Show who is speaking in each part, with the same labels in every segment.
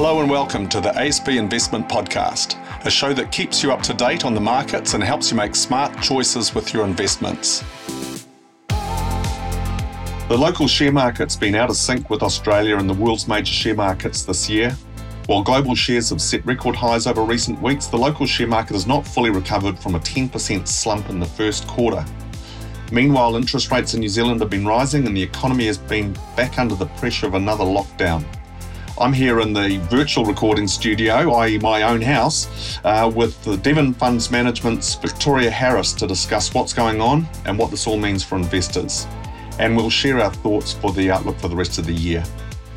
Speaker 1: Hello and welcome to the ASB Investment Podcast, a show that keeps you up to date on the markets and helps you make smart choices with your investments. The local share market's been out of sync with Australia and the world's major share markets this year. While global shares have set record highs over recent weeks, the local share market has not fully recovered from a 10% slump in the first quarter. Meanwhile, interest rates in New Zealand have been rising and the economy has been back under the pressure of another lockdown. I'm here in the virtual recording studio, i.e., my own house, uh, with the Devon Funds Management's Victoria Harris to discuss what's going on and what this all means for investors. And we'll share our thoughts for the outlook for the rest of the year.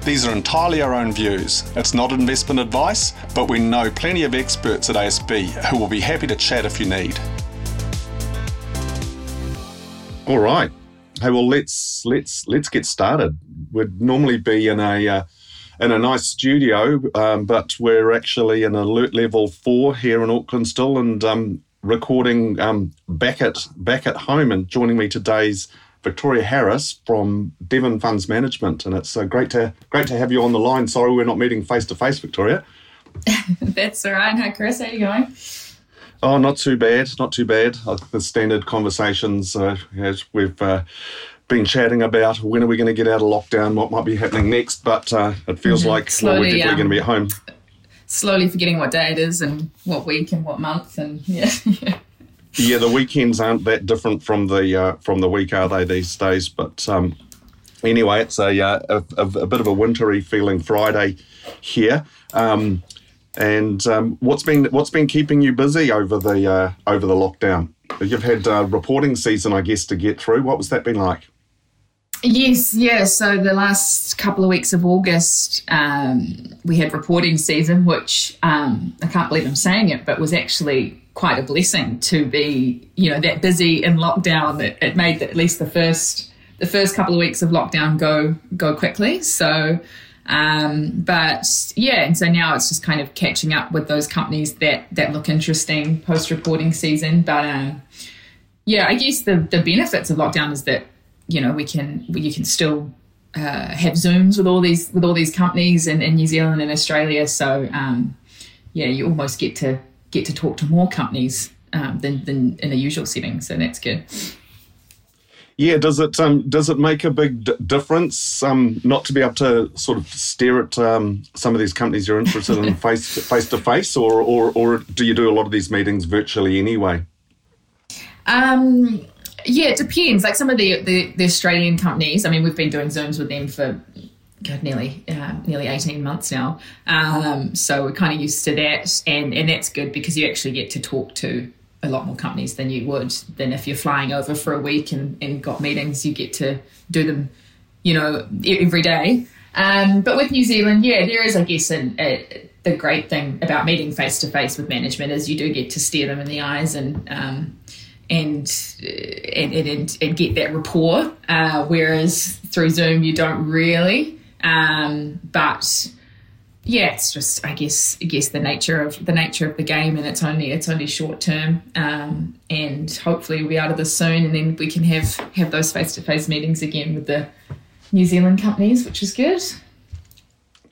Speaker 1: These are entirely our own views. It's not investment advice, but we know plenty of experts at ASB who will be happy to chat if you need. All right. Hey, well, let's let's let's get started. We'd normally be in a uh, in a nice studio, um, but we're actually in alert level four here in Auckland still, and um, recording um, back at back at home. And joining me today's Victoria Harris from Devon Funds Management, and it's uh, great to great to have you on the line. Sorry, we're not meeting face to face, Victoria.
Speaker 2: That's all right. Hi, Chris. How are you going?
Speaker 1: Oh, not too bad, not too bad. Uh, the standard conversations uh, as we've uh, been chatting about when are we going to get out of lockdown, what might be happening next, but uh, it feels mm-hmm. like Slowly, well, we're definitely um, going to be at home.
Speaker 2: Slowly forgetting what day it is and what week and what month, and yeah.
Speaker 1: yeah, the weekends aren't that different from the uh, from the week, are they these days? But um, anyway, it's a, uh, a, a, a, bit of a wintry feeling Friday here. Um, and um, what's been what's been keeping you busy over the uh, over the lockdown? You've had uh, reporting season, I guess, to get through. What was that been like?
Speaker 2: Yes, yeah. So the last couple of weeks of August, um, we had reporting season, which um, I can't believe I'm saying it, but was actually quite a blessing to be, you know, that busy in lockdown. It, it made the, at least the first the first couple of weeks of lockdown go go quickly. So, um, but yeah, and so now it's just kind of catching up with those companies that that look interesting post reporting season. But uh, yeah, I guess the the benefits of lockdown is that you know we can you can still uh, have zooms with all these with all these companies in, in New Zealand and Australia. So um, yeah, you almost get to get to talk to more companies um, than than in a usual setting. So that's good.
Speaker 1: Yeah, does it um, does it make a big d- difference um, not to be able to sort of stare at um, some of these companies you're interested in face face to face, or, or or do you do a lot of these meetings virtually anyway?
Speaker 2: Um, yeah, it depends. Like some of the, the, the Australian companies, I mean, we've been doing Zooms with them for God, nearly uh, nearly 18 months now. Um, so we're kind of used to that. And, and that's good because you actually get to talk to a lot more companies than you would than if you're flying over for a week and, and got meetings. You get to do them, you know, every day. Um, but with New Zealand, yeah, there is, I guess, an, a, the great thing about meeting face to face with management is you do get to stare them in the eyes and um, and, and, and, and get that rapport. Uh, whereas through Zoom, you don't really. Um, but yeah, it's just I guess I guess the nature of the nature of the game, and it's only it's only short term. Um, and hopefully we'll be out of this soon, and then we can have have those face to face meetings again with the New Zealand companies, which is good.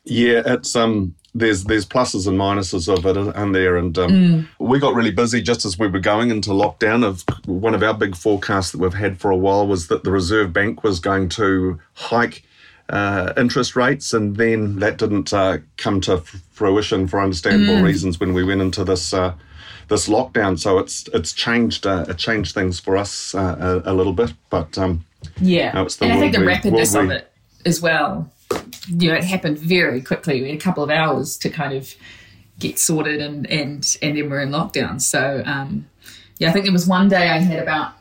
Speaker 1: Yeah, it's um there's there's pluses and minuses of it and there. And um, mm. we got really busy just as we were going into lockdown. Of one of our big forecasts that we've had for a while was that the reserve bank was going to hike uh, interest rates. And then that didn't uh, come to fruition for understandable mm. reasons when we went into this uh, this lockdown. So it's it's changed uh, it changed things for us uh, a, a, little bit. But um,
Speaker 2: yeah. and I think the rapidness of it as well you know, it happened very quickly. We had a couple of hours to kind of get sorted, and and and then we're in lockdown. So um, yeah, I think there was one day I had about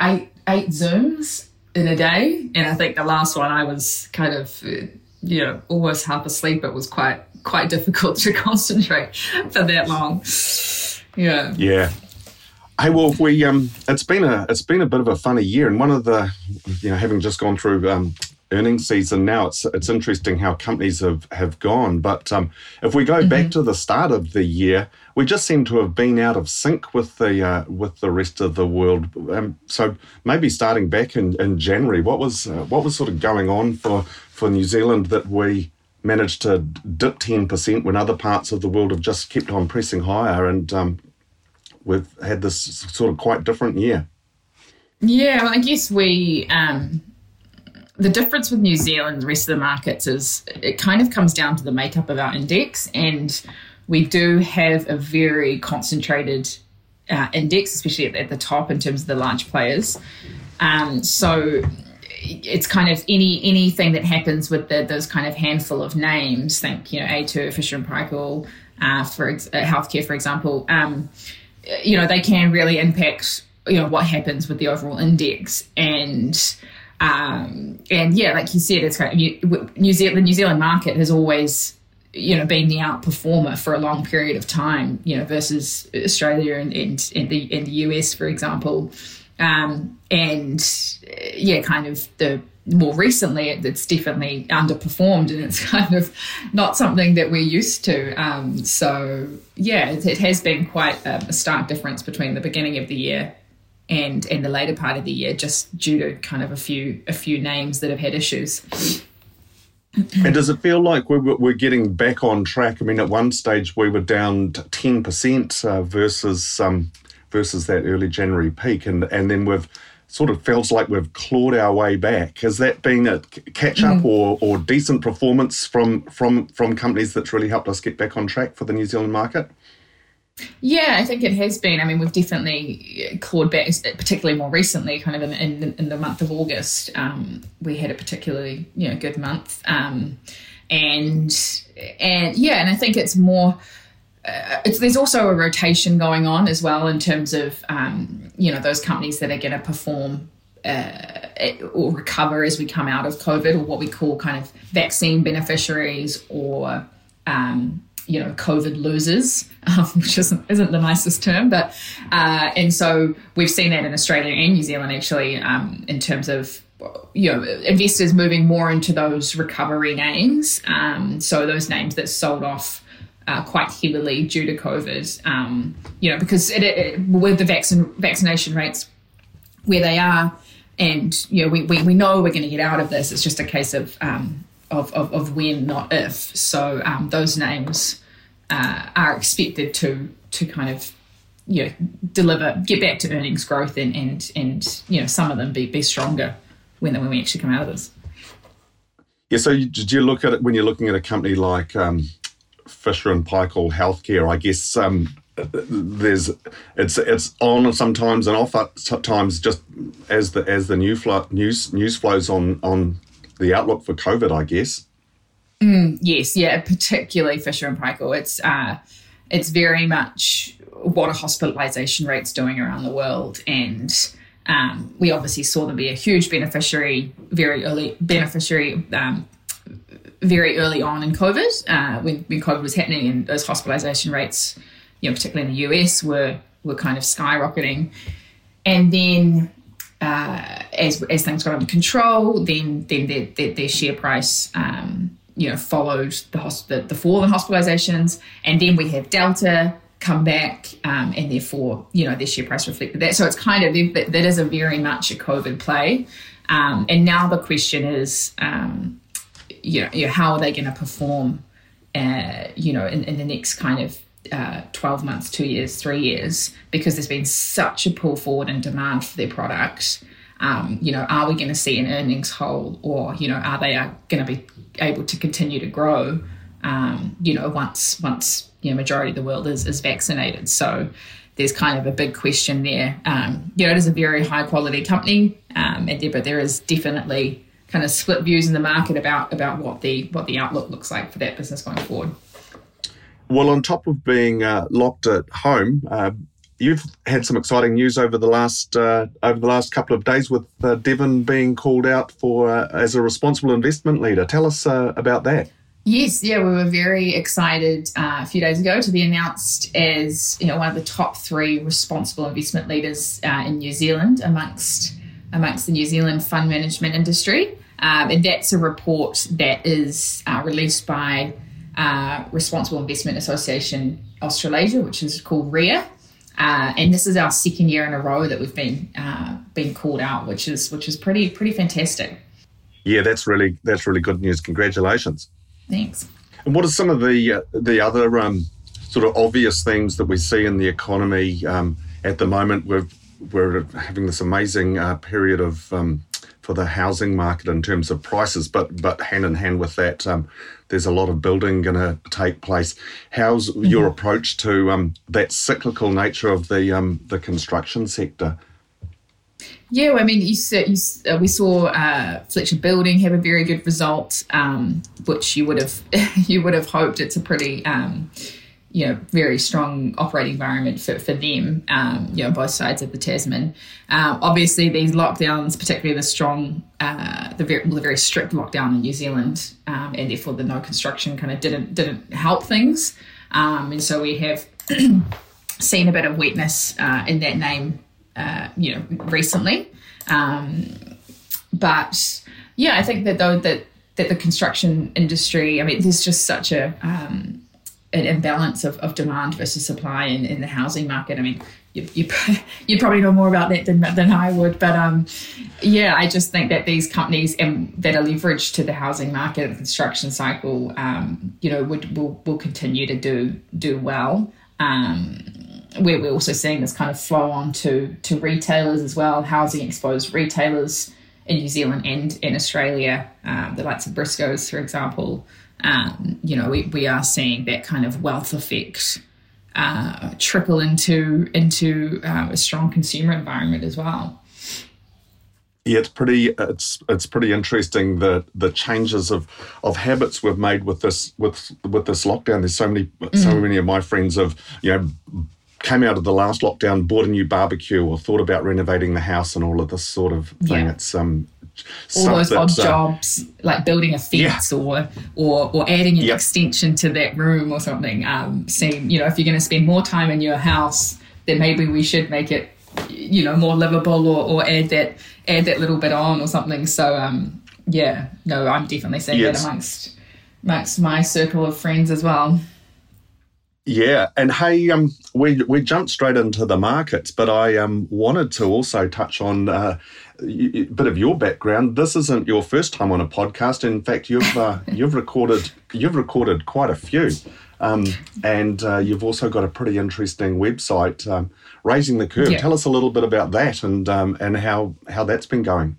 Speaker 2: eight eight zooms in a day, and I think the last one I was kind of you know almost half asleep. It was quite quite difficult to concentrate for that long. Yeah.
Speaker 1: Yeah. Hey, well, we um, it's been a it's been a bit of a funny year, and one of the, you know, having just gone through um, earnings season now, it's it's interesting how companies have have gone. But um, if we go mm-hmm. back to the start of the year, we just seem to have been out of sync with the uh, with the rest of the world. Um, so maybe starting back in, in January, what was uh, what was sort of going on for for New Zealand that we managed to dip 10% when other parts of the world have just kept on pressing higher. And um, we've had this sort of quite different year.
Speaker 2: Yeah, well, I guess we. Um, the difference with New Zealand and the rest of the markets is it kind of comes down to the makeup of our index. And we do have a very concentrated uh, index, especially at, at, the top in terms of the large players. Um, so it's kind of any anything that happens with the, those kind of handful of names. Think you know A2, Fisher and Paykel, uh, for ex- uh, healthcare, for example. Um, you know they can really impact you know what happens with the overall index and. Um, and yeah, like you said, it's kind of, New Zealand. The New Zealand market has always you know, been the outperformer for a long period of time, you know, versus Australia and, and, and the in the US, for example. Um, and yeah, kind of the more recently, it's definitely underperformed, and it's kind of not something that we're used to. Um, so yeah, it, it, has been quite a stark difference between the beginning of the year and and the later part of the year, just due to kind of a few a few names that have had issues.
Speaker 1: And does it feel like we're, we're getting back on track? I mean, at one stage we were down ten percent uh, versus um, versus that early January peak, and and then we've sort of feels like we've clawed our way back. Has that been a catch up mm. or, or decent performance from from from companies that's really helped us get back on track for the New Zealand market?
Speaker 2: Yeah, I think it has been. I mean, we've definitely clawed back, particularly more recently, kind of in, in, in the month of August. Um, we had a particularly you know good month, um, and and yeah, and I think it's more. Uh, it's, there's also a rotation going on as well in terms of um, you know those companies that are going to perform uh, or recover as we come out of COVID, or what we call kind of vaccine beneficiaries or um, you know COVID losers, um, which isn't isn't the nicest term, but uh, and so we've seen that in Australia and New Zealand actually um, in terms of you know investors moving more into those recovery names, um, so those names that sold off. Uh, quite heavily due to COVID, um, you know, because it, it, with the vaccine vaccination rates where they are, and you know, we, we, we know we're going to get out of this. It's just a case of um, of, of, of when, not if. So um, those names uh, are expected to to kind of you know deliver, get back to earnings growth, and and and you know some of them be be stronger when when we actually come out of this.
Speaker 1: Yeah. So did you look at it when you're looking at a company like um, Fisher and Paykel Healthcare? I guess. Um, there's it's it's on sometimes and off at times just as the as the new flow, news news flows on on the outlook for COVID, I guess.
Speaker 2: Mm, yes, yeah, particularly Fisher and Paykel. It's uh, it's very much what are hospitalisation rates doing around the world, and um, we obviously saw them be a huge beneficiary, very early beneficiary, um, very early on in COVID uh, when when COVID was happening, and those hospitalisation rates, you know, particularly in the US, were were kind of skyrocketing, and then uh, as as things got under control, then then their, their, their share price um, you know followed the, the, the fall in hospitalizations, and then we have Delta come back, um, and therefore you know their share price reflected that. So it's kind of that, that is a very much a COVID play, um, and now the question is, um, you, know, you know, how are they going to perform, uh, you know, in, in the next kind of uh, 12 months, two years, three years, because there's been such a pull forward in demand for their product. Um, you know, are we going to see an earnings hole, or you know, are they uh, going to be able to continue to grow? Um, you know, once once you know majority of the world is is vaccinated. So there's kind of a big question there. Um, you know, it is a very high quality company, um, and there, but there is definitely kind of split views in the market about about what the what the outlook looks like for that business going forward.
Speaker 1: Well, on top of being uh, locked at home, uh, you've had some exciting news over the last uh, over the last couple of days with uh, Devon being called out for uh, as a responsible investment leader. Tell us uh, about that.
Speaker 2: Yes, yeah, we were very excited a few days ago to be announced as you know one of the top three responsible investment leaders in New Zealand amongst amongst the New Zealand fund management industry, um, and that's a report that is released by uh, Responsible Investment Association Australasia, which is called RIA. Uh, and this is our second year in a row that we've been uh, been called out, which is which is pretty pretty fantastic.
Speaker 1: Yeah, that's really that's really good news. Congratulations.
Speaker 2: Thanks.
Speaker 1: And what are some of the uh, the other um, sort of obvious themes that we see in the economy um, at the moment? We're we're having this amazing uh, period of um, for the housing market in terms of prices, but but hand in hand with that, um, there's a lot of building going to take place. How's mm-hmm. your approach to um, that cyclical nature of the um, the construction sector?
Speaker 2: Yeah, well, I mean, you, you uh, we saw uh, Fletcher Building have a very good result, um, which you would have you would have hoped. It's a pretty um, you know very strong operating environment for, for them. Um, you know, both sides of the Tasman. Um, obviously, these lockdowns, particularly the strong, uh, the very the very strict lockdown in New Zealand, um, and therefore the no construction kind of didn't didn't help things. Um, and so we have seen a bit of weakness uh, in that name uh, you know, recently. Um, but yeah, I think that though that that the construction industry, I mean, there's just such a um, an imbalance of, of demand versus supply in, in the housing market. I mean, you, you, you probably know more about that than, than I would, but um, yeah, I just think that these companies um, that are leveraged to the housing market and construction cycle, um, you know, would will, will continue to do do well. Um, we're, we're also seeing this kind of flow on to, to retailers as well, housing exposed retailers in New Zealand and in Australia, um, the likes of Briscoes, for example. Um, you know, we, we are seeing that kind of wealth effect uh, trickle into into uh, a strong consumer environment as well.
Speaker 1: Yeah, it's pretty it's it's pretty interesting the the changes of of habits we've made with this with with this lockdown. There's so many mm. so many of my friends have you know came out of the last lockdown, bought a new barbecue, or thought about renovating the house and all of this sort of thing. Yeah. It's um,
Speaker 2: all those odd jobs like building a fence yeah. or or or adding an yep. extension to that room or something. Um, seem you know if you're going to spend more time in your house, then maybe we should make it you know more livable or, or add that add that little bit on or something. So um, yeah, no, I'm definitely seeing yes. that amongst amongst my circle of friends as well.
Speaker 1: Yeah, and hey, um, we we jumped straight into the markets, but I um wanted to also touch on uh, a bit of your background. This isn't your first time on a podcast. In fact, you've uh, you've recorded you've recorded quite a few, um, and uh, you've also got a pretty interesting website, um, Raising the Curve. Yeah. Tell us a little bit about that and um, and how how that's been going.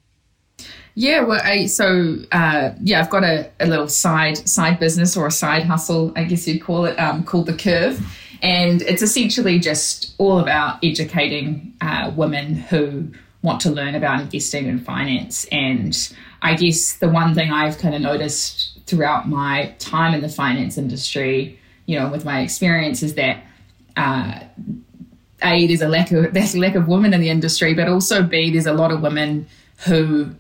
Speaker 2: Yeah, well, I, so uh, yeah, I've got a, a, little side side business or a side hustle, I guess you'd call it, um, called the Curve, and it's essentially just all about educating uh, women who want to learn about investing and finance. And I guess the one thing I've kind of noticed throughout my time in the finance industry, you know, with my experience, is that. Uh, a there's a lack of there's a lack of women in the industry, but also B there's a lot of women who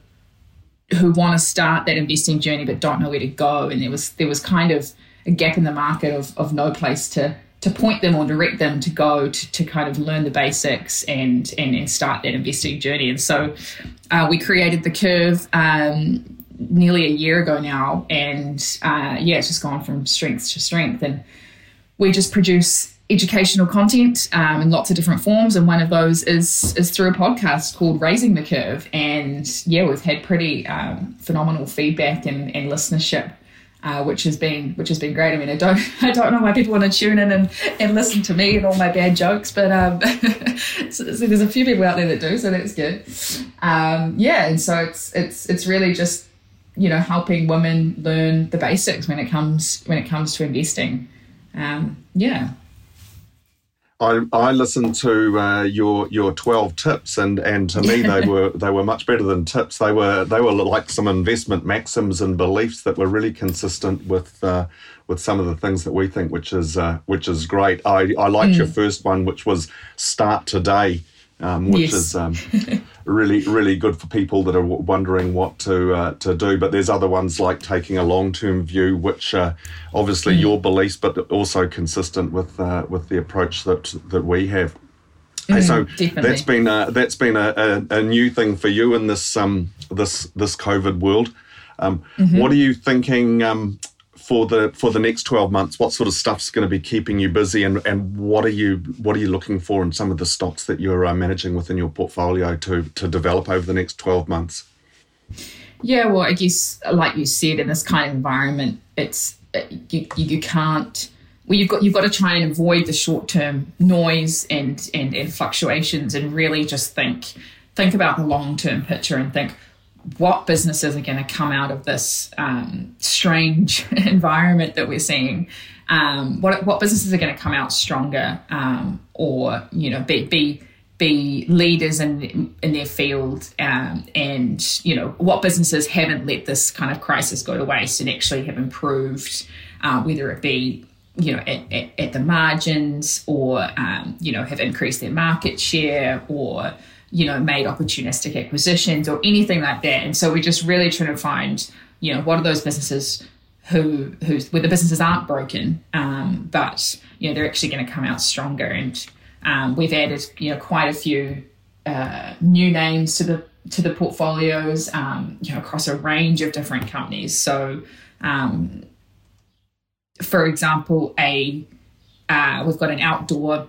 Speaker 2: who want to start that investing journey but don't know where to go. And there was there was kind of a gap in the market of, of no place to to point them or direct them to go to, to kind of learn the basics and, and, and start that investing journey. And so uh, we created the curve um, nearly a year ago now. And uh, yeah, it's just gone from strength to strength. And we just produce educational content um, in lots of different forms, and one of those is is through a podcast called Raising the Curve. And yeah, we've had pretty um, phenomenal feedback and, and listenership. Uh, which has been which has been great. I mean, I don't I don't know why people want to tune in and, and listen to me and all my bad jokes, but um, so, so, there's a few people out there that do, so that's good. Um, yeah, and so it's it's it's really just you know helping women learn the basics when it comes when it comes to investing. Um, yeah.
Speaker 1: I, I listened to uh, your your twelve tips, and, and to me they were they were much better than tips. They were they were like some investment maxims and beliefs that were really consistent with uh, with some of the things that we think, which is uh, which is great. I I liked mm. your first one, which was start today um, which yes. is um, really really good for people that are wondering what to uh, to do. But there's other ones like taking a long term view, which are obviously mm. your beliefs, but also consistent with uh, with the approach that that we have. Mm, so definitely. that's been a, that's been a, a, a, new thing for you in this um, this this COVID world. Um, mm-hmm. What are you thinking? Um, for the for the next 12 months what sort of stuff's going to be keeping you busy and and what are you what are you looking for in some of the stocks that you're uh, managing within your portfolio to to develop over the next 12 months?
Speaker 2: Yeah well i guess like you said in this kind of environment it's you, you can't well, you've got you've got to try and avoid the short term noise and, and and fluctuations, and really just think think about the long term picture and think what businesses are going to come out of this um, strange environment that we're seeing. Um, what what businesses are going to come out stronger, um, or you know, be be be leaders in in their field, um, and you know, what businesses haven't let this kind of crisis go to waste and actually have improved, uh, whether it be you know, at, at, at the margins or, um, you know, have increased their market share or, you know, made opportunistic acquisitions or anything like that. And so we're just really trying to find, you know, what are those businesses who, who's, where the businesses aren't broken, um, but, you know, they're actually going to come out stronger. And um, we've added, you know, quite a few uh, new names to the, to the portfolios, um, you know, across a range of different companies. So, um, for example, a uh, we've got an outdoor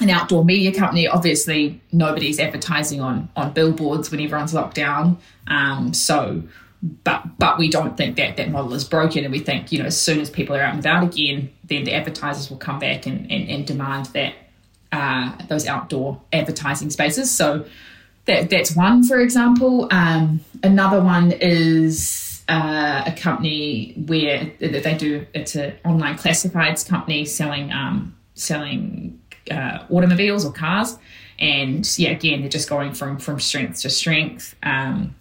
Speaker 2: an outdoor media company. Obviously, nobody's advertising on on billboards when everyone's locked down. Um, so, but but we don't think that that model is broken, and we think you know as soon as people are out and about again, then the advertisers will come back and and, and demand that uh, those outdoor advertising spaces. So. That, that's one, for example. Um, another one is uh, a company where they do it's an online classifieds company selling um, selling uh, automobiles or cars, and yeah, again they're just going from from strength to strength. Um,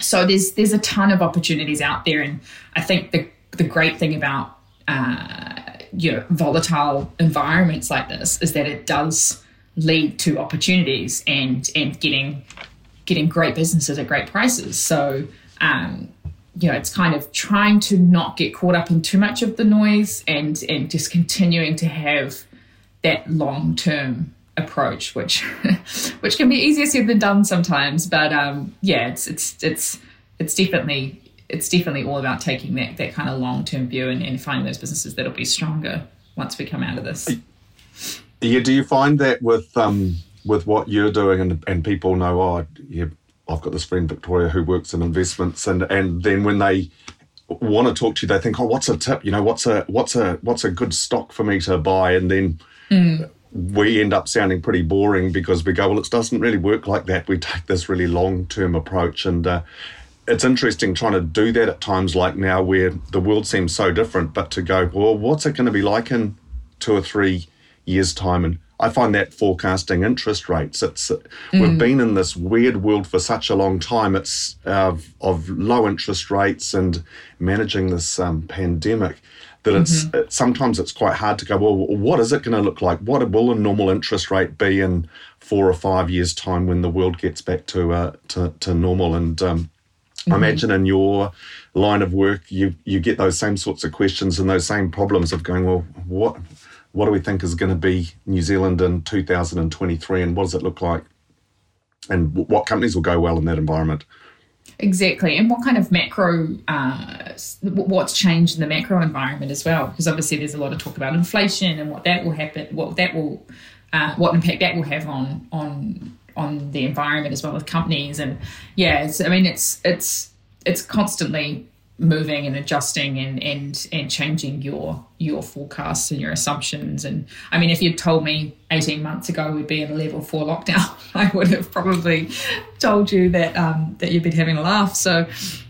Speaker 2: so there's there's a ton of opportunities out there, and I think the the great thing about uh, you know, volatile environments like this is that it does lead to opportunities and and getting getting great businesses at great prices. So um, you know, it's kind of trying to not get caught up in too much of the noise and and just continuing to have that long term approach, which which can be easier said than done sometimes. But um, yeah, it's it's it's it's definitely it's definitely all about taking that that kind of long term view and, and finding those businesses that'll be stronger once we come out of this.
Speaker 1: Yeah, do you find that with um with what you're doing and and people know oh yeah I've got this friend Victoria who works in investments, and and then when they want to talk to you, they think, oh, what's a tip? You know, what's a what's a what's a good stock for me to buy? And then mm. we end up sounding pretty boring because we go, well, it doesn't really work like that. We take this really long term approach, and uh, it's interesting trying to do that at times like now where the world seems so different, but to go, well, what's it going to be like in two or three years' time, and I find that forecasting interest rates. It's mm. we've been in this weird world for such a long time. It's uh, of low interest rates and managing this um, pandemic that it's mm-hmm. it, sometimes it's quite hard to go. Well, what is it going to look like? What will a normal interest rate be in four or five years' time when the world gets back to uh, to, to normal? And um, mm-hmm. I imagine in your line of work, you you get those same sorts of questions and those same problems of going, well, what what do we think is going to be New Zealand in 2023 and what does it look like? And what companies will go well in that environment?
Speaker 2: Exactly. And what kind of macro, uh, what's changed in the macro environment as well? Because obviously there's a lot of talk about inflation and what that will happen, what that will, uh, what impact that will have on, on, on the environment as well with companies. And yeah, I mean, it's, it's, it's constantly moving and adjusting and and and changing your your forecasts and your assumptions. And i mean if you'd told me 18 months ago we'd be in a level 4 lockdown i would have probably told you that um, that you'd been having a laugh. So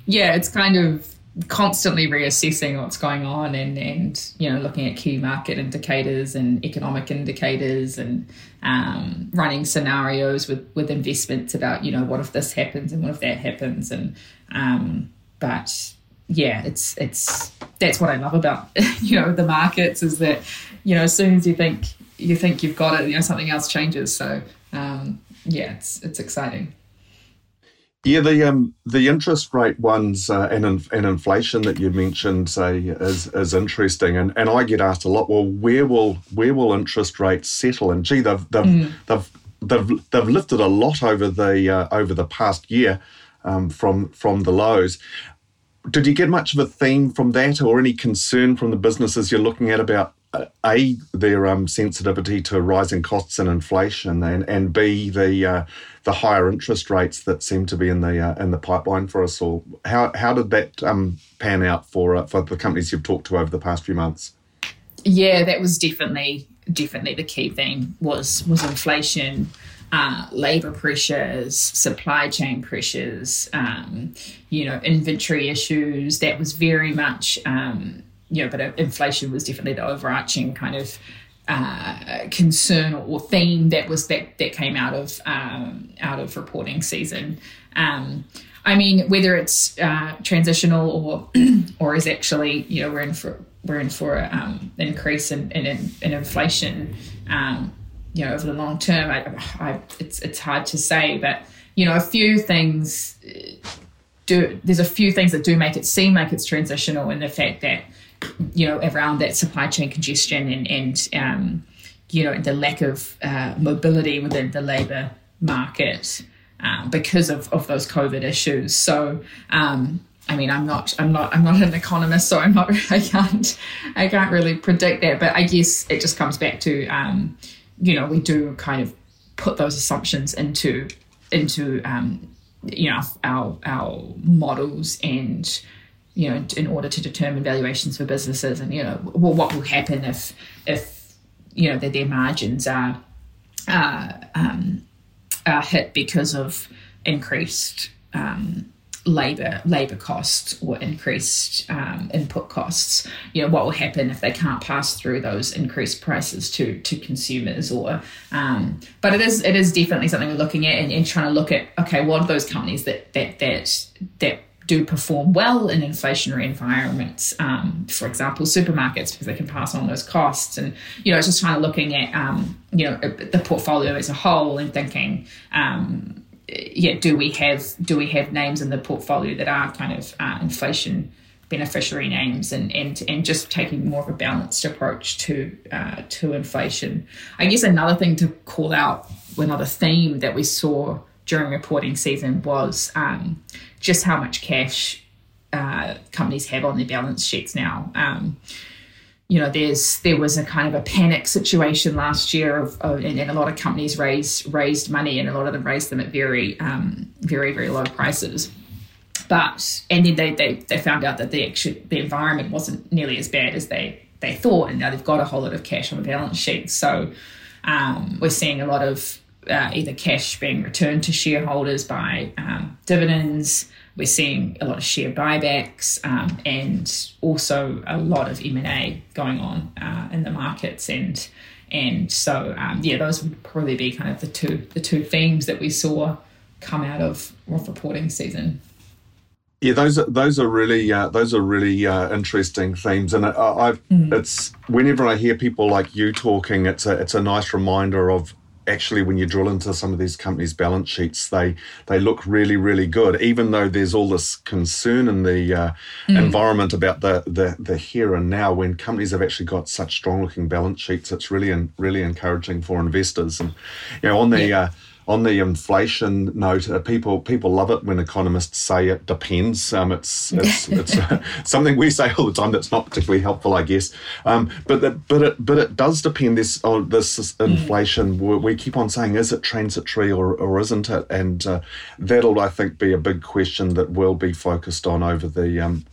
Speaker 2: yeah it's kind of constantly reassessing what's going on and and you know looking at key market indicators and economic indicators and um, running scenarios with with investments about you know what if this happens and what if that happens. And um, but yeah, it's it's that's what I love about you know the markets is that you know as soon as you think you think you've got it, you know something else changes. So um, yeah, it's it's exciting.
Speaker 1: Yeah, the um, the interest rate ones uh, and and inflation that you mentioned say is is interesting, and, and I get asked a lot. Well, where will where will interest rates settle? And gee, they've they've mm. they've, they've they've lifted a lot over the uh, over the past year um, from from the lows. Did you get much of a theme from that or any concern from the businesses you're looking at about a their um, sensitivity to rising costs and inflation, and and b the uh, the higher interest rates that seem to be in the uh, in the pipeline for us all. How how did that um, pan out for uh, for the companies you've talked to over the past few months?
Speaker 2: Yeah, that was definitely definitely the key thing was was inflation. Uh, labor pressures, supply chain pressures, um, you know, inventory issues. That was very much um, you know, but uh, inflation was definitely the overarching kind of uh, concern or theme that was that that came out of um, out of reporting season. Um, I mean, whether it's uh, transitional or or is actually you know we're in for we're in for um, an increase in, in, in inflation. Um, you know, over the long term, I, I, it's it's hard to say, but you know, a few things do. There's a few things that do make it seem like it's transitional, in the fact that you know, around that supply chain congestion and, and um, you know, the lack of uh, mobility within the labour market um, because of, of those COVID issues. So, um, I mean, I'm not, I'm not, I'm not an economist, so I'm not, I can't, I can't really predict that. But I guess it just comes back to, um, you know, we do kind of put those assumptions into, into, um, you know, our our models and you know, in order to determine valuations for businesses, and you know, well, what will happen if if you know that their margins are uh, um, are hit because of increased um, labor labor costs or increased um, input costs. You know, what will happen if they can't pass through those increased prices to to consumers? Or, um, but it is it is definitely something we're looking at and, and trying to look at. Okay, what are those companies that that that that do perform well in inflationary environments. Um, for example, supermarkets because they can pass on those costs, and you know, it's just kind of looking at um, you know the portfolio as a whole and thinking. Um, yeah, do we have do we have names in the portfolio that are kind of uh, inflation beneficiary names and and and just taking more of a balanced approach to uh, to inflation. I guess another thing to call out, another theme that we saw during reporting season was um, just how much cash uh, companies have on their balance sheets now. Um, you know, there's there was a kind of a panic situation last year, of, of and, and, a lot of companies raised raised money, and a lot of them raised them at very um, very very low prices. But and then they, they they found out that the actual the environment wasn't nearly as bad as they they thought, and now they've got a whole lot of cash on the balance sheet. So um, we're seeing a lot of uh, either cash being returned to shareholders by um, dividends. We're seeing a lot of share buybacks um, and also a lot of M and A going on uh, in the markets, and and so um, yeah, those would probably be kind of the two the two themes that we saw come out of of reporting season.
Speaker 1: Yeah, those are those are really uh, those are really uh, interesting themes, and I, I've mm. it's whenever I hear people like you talking, it's a it's a nice reminder of actually when you drill into some of these companies' balance sheets, they they look really really good, even though there's all this concern in the uh, mm. environment about the, the the here and now. When companies have actually got such strong looking balance sheets, it's really really encouraging for investors. And you know, on the yeah. uh, on the inflation note, uh, people people love it when economists say it depends. Um, it's it's, it's uh, something we say all the time that's not particularly helpful, I guess. Um, but that, but it but it does depend. This on this mm. inflation. Mm. We keep on saying, is it transitory or or isn't it? And uh, that'll I think be a big question that will be focused on over the um,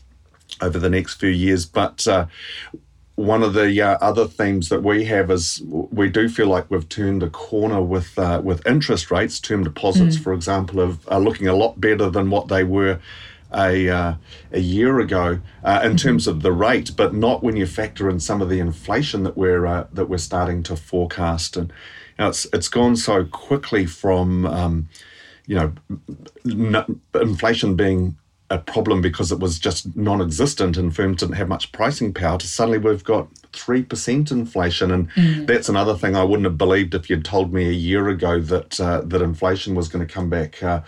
Speaker 1: over the next few years. But uh, one of the uh, other themes that we have is we do feel like we've turned a corner with uh, with interest rates. Term deposits, mm. for example, of, are looking a lot better than what they were a uh, a year ago uh, in mm-hmm. terms of the rate, but not when you factor in some of the inflation that we're uh, that we're starting to forecast. And you know, it's it's gone so quickly from um, you know n- inflation being a problem because it was just non-existent and firms didn't have much pricing power to suddenly we've got 3% inflation and mm. that's another thing I wouldn't have believed if you'd told me a year ago that uh, that inflation was going to come back uh,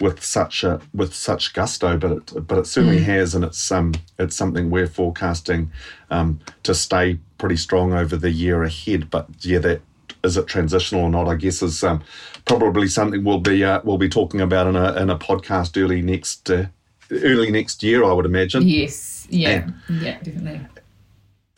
Speaker 1: with such a, with such gusto but it, but it certainly mm. has and it's um it's something we're forecasting um, to stay pretty strong over the year ahead but yeah that is it transitional or not I guess is um, probably something we'll be uh, we'll be talking about in a in a podcast early next uh, early next year, I would imagine.
Speaker 2: Yes, yeah, and, yeah, definitely.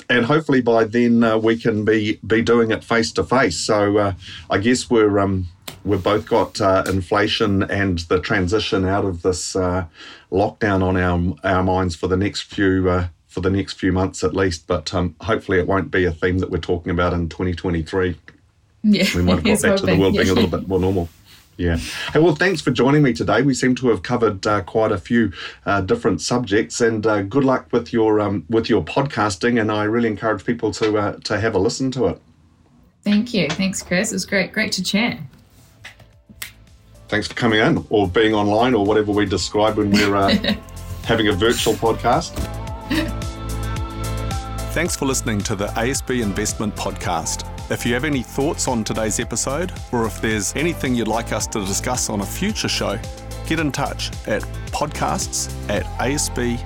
Speaker 1: and hopefully by then uh, we can be be doing it face to face. So uh, I guess we're um, we've both got uh, inflation and the transition out of this uh, lockdown on our our minds for the next few uh, for the next few months at least. But um, hopefully it won't be a theme that we're talking about in 2023.
Speaker 2: Yeah,
Speaker 1: We might have got back to the world being a little bit more normal. Yeah. Hey, well, thanks for joining me today. We seem to have covered uh, quite a few uh, different subjects, and uh, good luck with your um, with your podcasting. And I really encourage people to uh, to have a listen to it.
Speaker 2: Thank you. Thanks, Chris. It was great. Great to chat.
Speaker 1: Thanks for coming in, or being online, or whatever we describe when we're uh, having a virtual podcast.
Speaker 3: Thanks for listening to the ASB Investment Podcast. If you have any thoughts on today's episode, or if there's anything you'd like us to discuss on a future show, get in touch at podcasts at asb.co.nz.